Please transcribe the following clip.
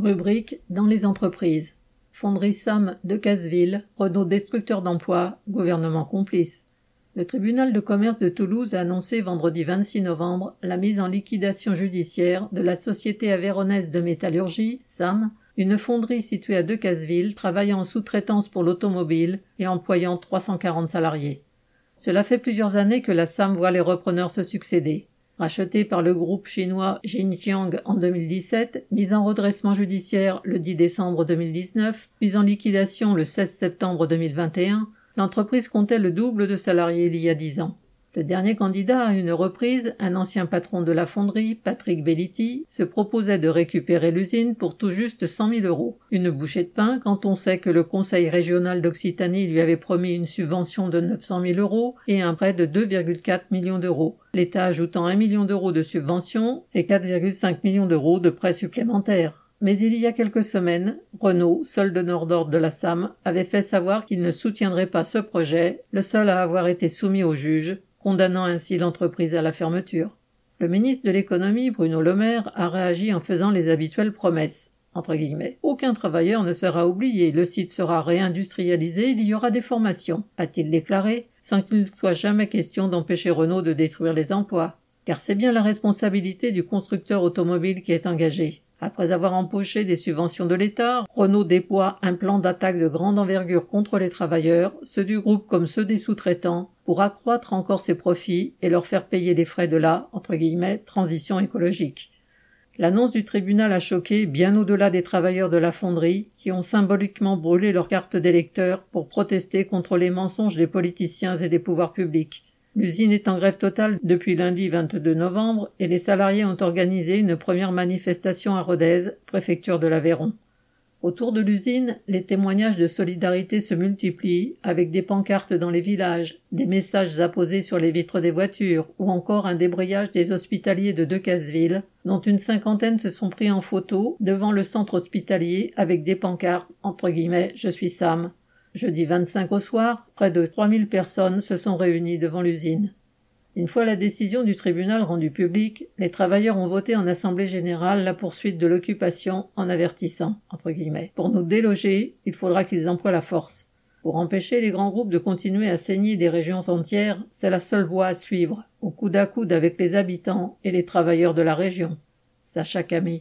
Rubrique Dans les entreprises. Fonderie Sam de Casseville, Renault destructeur d'emplois, gouvernement complice. Le tribunal de commerce de Toulouse a annoncé vendredi 26 novembre la mise en liquidation judiciaire de la société avéronaise de métallurgie, SAM, une fonderie située à Decazeville travaillant en sous-traitance pour l'automobile et employant 340 salariés. Cela fait plusieurs années que la SAM voit les repreneurs se succéder. Racheté par le groupe chinois Xinjiang en 2017, mise en redressement judiciaire le 10 décembre 2019, mise en liquidation le 16 septembre 2021, l'entreprise comptait le double de salariés il y a dix ans. Le dernier candidat à une reprise, un ancien patron de la fonderie, Patrick Belliti, se proposait de récupérer l'usine pour tout juste 100 000 euros. Une bouchée de pain quand on sait que le Conseil régional d'Occitanie lui avait promis une subvention de 900 000 euros et un prêt de 2,4 millions d'euros. L'État ajoutant 1 million d'euros de subvention et 4,5 millions d'euros de prêts supplémentaires. Mais il y a quelques semaines, Renault, seul donneur d'ordre de la SAM, avait fait savoir qu'il ne soutiendrait pas ce projet, le seul à avoir été soumis au juge, condamnant ainsi l'entreprise à la fermeture. Le ministre de l'économie, Bruno Le Maire, a réagi en faisant les habituelles promesses. Aucun travailleur ne sera oublié, le site sera réindustrialisé, il y aura des formations, a-t-il déclaré, sans qu'il soit jamais question d'empêcher Renault de détruire les emplois. Car c'est bien la responsabilité du constructeur automobile qui est engagée. Après avoir empoché des subventions de l'État, Renault déploie un plan d'attaque de grande envergure contre les travailleurs, ceux du groupe comme ceux des sous-traitants, pour accroître encore ses profits et leur faire payer des frais de la transition écologique. L'annonce du tribunal a choqué bien au-delà des travailleurs de la fonderie qui ont symboliquement brûlé leurs cartes d'électeurs pour protester contre les mensonges des politiciens et des pouvoirs publics. L'usine est en grève totale depuis lundi 22 novembre et les salariés ont organisé une première manifestation à Rodez, préfecture de l'Aveyron. Autour de l'usine, les témoignages de solidarité se multiplient avec des pancartes dans les villages, des messages apposés sur les vitres des voitures ou encore un débrayage des hospitaliers de Decazeville, dont une cinquantaine se sont pris en photo devant le centre hospitalier avec des pancartes entre guillemets Je suis Sam. Jeudi 25 au soir, près de 3000 personnes se sont réunies devant l'usine. Une fois la décision du tribunal rendue publique, les travailleurs ont voté en assemblée générale la poursuite de l'occupation en avertissant, entre guillemets. Pour nous déloger, il faudra qu'ils emploient la force. Pour empêcher les grands groupes de continuer à saigner des régions entières, c'est la seule voie à suivre, au coude à coude avec les habitants et les travailleurs de la région. Sacha Camille.